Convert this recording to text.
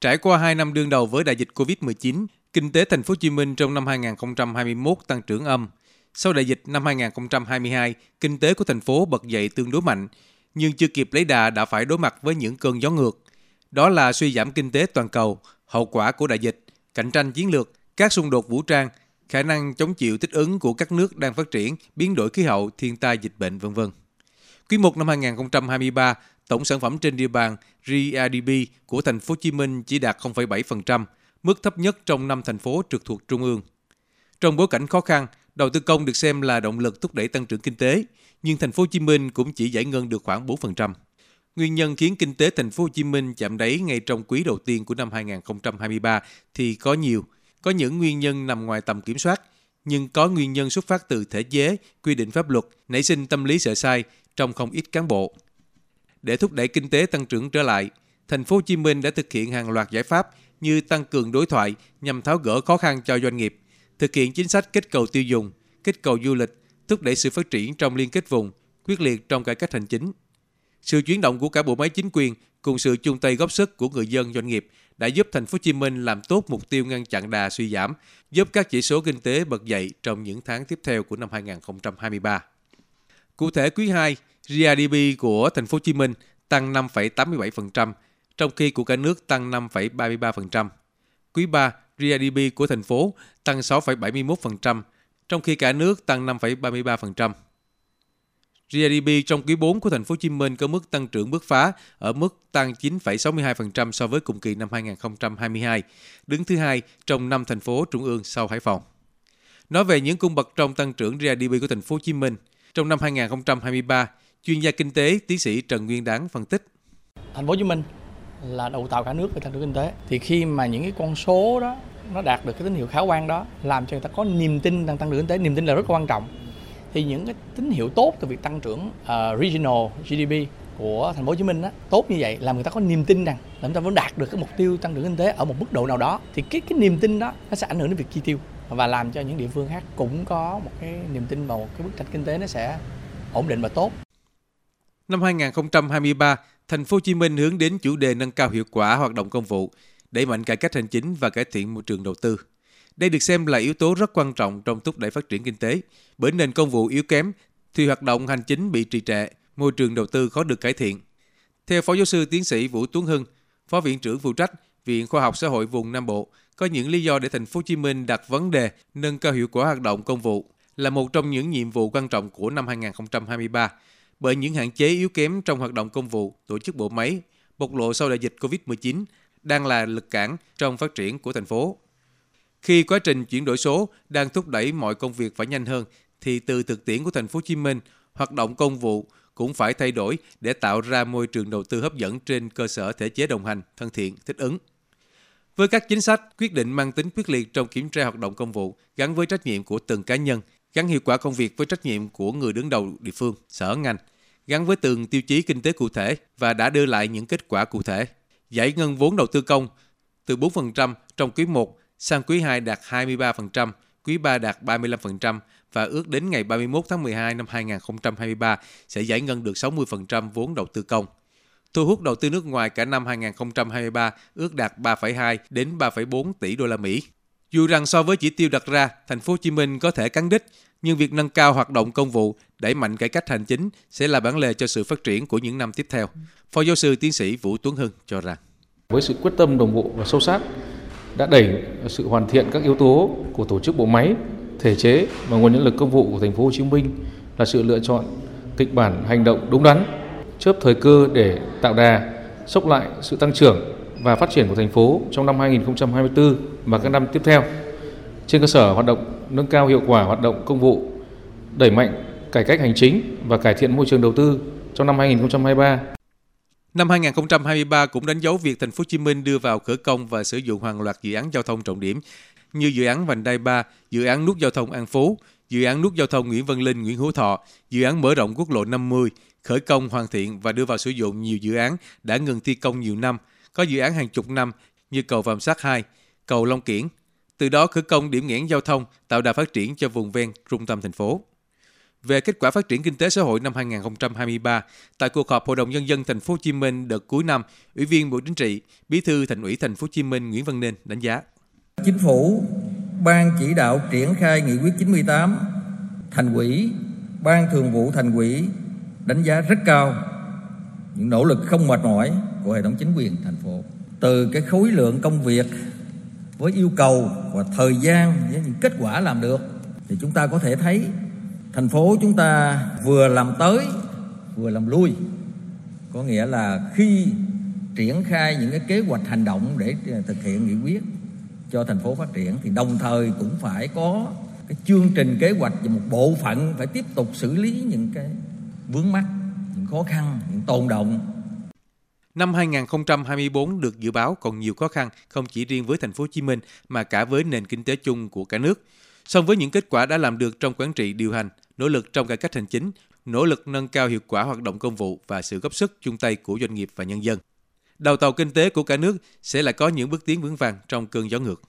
Trải qua 2 năm đương đầu với đại dịch Covid-19, kinh tế thành phố Hồ Chí Minh trong năm 2021 tăng trưởng âm. Sau đại dịch năm 2022, kinh tế của thành phố bật dậy tương đối mạnh, nhưng chưa kịp lấy đà đã phải đối mặt với những cơn gió ngược. Đó là suy giảm kinh tế toàn cầu, hậu quả của đại dịch, cạnh tranh chiến lược, các xung đột vũ trang, khả năng chống chịu thích ứng của các nước đang phát triển, biến đổi khí hậu, thiên tai dịch bệnh vân vân. Quý 1 năm 2023, tổng sản phẩm trên địa bàn GRDP của thành phố Hồ Chí Minh chỉ đạt 0,7%, mức thấp nhất trong năm thành phố trực thuộc trung ương. Trong bối cảnh khó khăn, đầu tư công được xem là động lực thúc đẩy tăng trưởng kinh tế, nhưng thành phố Hồ Chí Minh cũng chỉ giải ngân được khoảng 4%. Nguyên nhân khiến kinh tế thành phố Hồ Chí Minh chạm đáy ngay trong quý đầu tiên của năm 2023 thì có nhiều. Có những nguyên nhân nằm ngoài tầm kiểm soát, nhưng có nguyên nhân xuất phát từ thể chế, quy định pháp luật, nảy sinh tâm lý sợ sai trong không ít cán bộ. Để thúc đẩy kinh tế tăng trưởng trở lại, thành phố Hồ Chí Minh đã thực hiện hàng loạt giải pháp như tăng cường đối thoại nhằm tháo gỡ khó khăn cho doanh nghiệp, thực hiện chính sách kích cầu tiêu dùng, kích cầu du lịch, thúc đẩy sự phát triển trong liên kết vùng, quyết liệt trong cải cách hành chính. Sự chuyển động của cả bộ máy chính quyền cùng sự chung tay góp sức của người dân doanh nghiệp đã giúp thành phố Hồ Chí Minh làm tốt mục tiêu ngăn chặn đà suy giảm, giúp các chỉ số kinh tế bật dậy trong những tháng tiếp theo của năm 2023. Cụ thể quý 2, GDP của thành phố Hồ Chí Minh tăng 5,87%, trong khi của cả nước tăng 5,33%. Quý 3, GDP của thành phố tăng 6,71%, trong khi cả nước tăng 5,33%. GDP trong quý 4 của thành phố Hồ Chí Minh có mức tăng trưởng bứt phá ở mức tăng 9,62% so với cùng kỳ năm 2022, đứng thứ hai trong năm thành phố trung ương sau Hải Phòng. Nói về những cung bậc trong tăng trưởng GDP của thành phố Hồ Chí Minh, trong năm 2023, chuyên gia kinh tế tiến sĩ Trần Nguyên Đáng phân tích. Thành phố Hồ Chí Minh là đầu tàu cả nước về tăng trưởng kinh tế thì khi mà những cái con số đó nó đạt được cái tín hiệu khả quan đó làm cho người ta có niềm tin tăng tăng trưởng kinh tế niềm tin là rất quan trọng thì những cái tín hiệu tốt từ việc tăng trưởng uh, regional GDP của thành phố Hồ Chí Minh á, tốt như vậy làm người ta có niềm tin rằng là chúng ta vẫn đạt được cái mục tiêu tăng trưởng kinh tế ở một mức độ nào đó thì cái cái niềm tin đó nó sẽ ảnh hưởng đến việc chi tiêu và làm cho những địa phương khác cũng có một cái niềm tin vào một cái bức tranh kinh tế nó sẽ ổn định và tốt. Năm 2023, thành phố Hồ Chí Minh hướng đến chủ đề nâng cao hiệu quả hoạt động công vụ, đẩy mạnh cải cách hành chính và cải thiện môi trường đầu tư. Đây được xem là yếu tố rất quan trọng trong thúc đẩy phát triển kinh tế, bởi nền công vụ yếu kém thì hoạt động hành chính bị trì trệ, môi trường đầu tư khó được cải thiện. Theo Phó Giáo sư Tiến sĩ Vũ Tuấn Hưng, Phó Viện trưởng phụ trách Viện Khoa học Xã hội vùng Nam Bộ, có những lý do để thành phố Hồ Chí Minh đặt vấn đề nâng cao hiệu quả hoạt động công vụ là một trong những nhiệm vụ quan trọng của năm 2023 bởi những hạn chế yếu kém trong hoạt động công vụ, tổ chức bộ máy bộc lộ sau đại dịch Covid-19 đang là lực cản trong phát triển của thành phố. Khi quá trình chuyển đổi số đang thúc đẩy mọi công việc phải nhanh hơn thì từ thực tiễn của thành phố Hồ Chí Minh, hoạt động công vụ cũng phải thay đổi để tạo ra môi trường đầu tư hấp dẫn trên cơ sở thể chế đồng hành, thân thiện, thích ứng. Với các chính sách, quyết định mang tính quyết liệt trong kiểm tra hoạt động công vụ gắn với trách nhiệm của từng cá nhân, gắn hiệu quả công việc với trách nhiệm của người đứng đầu địa phương, sở ngành, gắn với từng tiêu chí kinh tế cụ thể và đã đưa lại những kết quả cụ thể. Giải ngân vốn đầu tư công từ 4% trong quý 1 sang quý 2 đạt 23%, quý 3 đạt 35% và ước đến ngày 31 tháng 12 năm 2023 sẽ giải ngân được 60% vốn đầu tư công. Thu hút đầu tư nước ngoài cả năm 2023 ước đạt 3,2 đến 3,4 tỷ đô la Mỹ. Dù rằng so với chỉ tiêu đặt ra, thành phố Hồ Chí Minh có thể cán đích, nhưng việc nâng cao hoạt động công vụ, đẩy mạnh cải cách hành chính sẽ là bản lề cho sự phát triển của những năm tiếp theo. Phó giáo sư tiến sĩ Vũ Tuấn Hưng cho rằng với sự quyết tâm đồng bộ và sâu sát đã đẩy sự hoàn thiện các yếu tố của tổ chức bộ máy, thể chế và nguồn nhân lực công vụ của thành phố Hồ Chí Minh là sự lựa chọn kịch bản hành động đúng đắn, chớp thời cơ để tạo đà, sốc lại sự tăng trưởng và phát triển của thành phố trong năm 2024 và các năm tiếp theo. Trên cơ sở hoạt động nâng cao hiệu quả hoạt động công vụ, đẩy mạnh cải cách hành chính và cải thiện môi trường đầu tư trong năm 2023. Năm 2023 cũng đánh dấu việc thành phố Hồ Chí Minh đưa vào khởi công và sử dụng hàng loạt dự án giao thông trọng điểm như dự án vành đai 3, dự án nút giao thông An Phú, dự án nút giao thông Nguyễn Văn Linh, Nguyễn Hữu Thọ, dự án mở rộng quốc lộ 50, khởi công hoàn thiện và đưa vào sử dụng nhiều dự án đã ngừng thi công nhiều năm, có dự án hàng chục năm như cầu Vàm Sát 2, cầu Long Kiển. Từ đó khởi công điểm nghẽn giao thông, tạo đà phát triển cho vùng ven trung tâm thành phố về kết quả phát triển kinh tế xã hội năm 2023 tại cuộc họp Hội đồng nhân dân thành phố Hồ Chí Minh đợt cuối năm, Ủy viên Bộ Chính trị, Bí thư Thành ủy thành phố Hồ Chí Minh Nguyễn Văn Nên đánh giá. Chính phủ, ban chỉ đạo triển khai nghị quyết 98, thành ủy, ban thường vụ thành ủy đánh giá rất cao những nỗ lực không mệt mỏi của hệ thống chính quyền thành phố. Từ cái khối lượng công việc với yêu cầu và thời gian với những kết quả làm được thì chúng ta có thể thấy thành phố chúng ta vừa làm tới, vừa làm lui có nghĩa là khi triển khai những cái kế hoạch hành động để à, thực hiện nghị quyết cho thành phố phát triển, thì đồng thời cũng phải có cái chương trình kế hoạch và một bộ phận phải tiếp tục xử lý những cái vướng mắc, những khó khăn, những tồn động Năm 2024 được dự báo còn nhiều khó khăn, không chỉ riêng với thành phố Hồ Chí Minh mà cả với nền kinh tế chung của cả nước. Song với những kết quả đã làm được trong quản trị điều hành, nỗ lực trong cải cách hành chính, nỗ lực nâng cao hiệu quả hoạt động công vụ và sự góp sức chung tay của doanh nghiệp và nhân dân. Đầu tàu kinh tế của cả nước sẽ lại có những bước tiến vững vàng trong cơn gió ngược.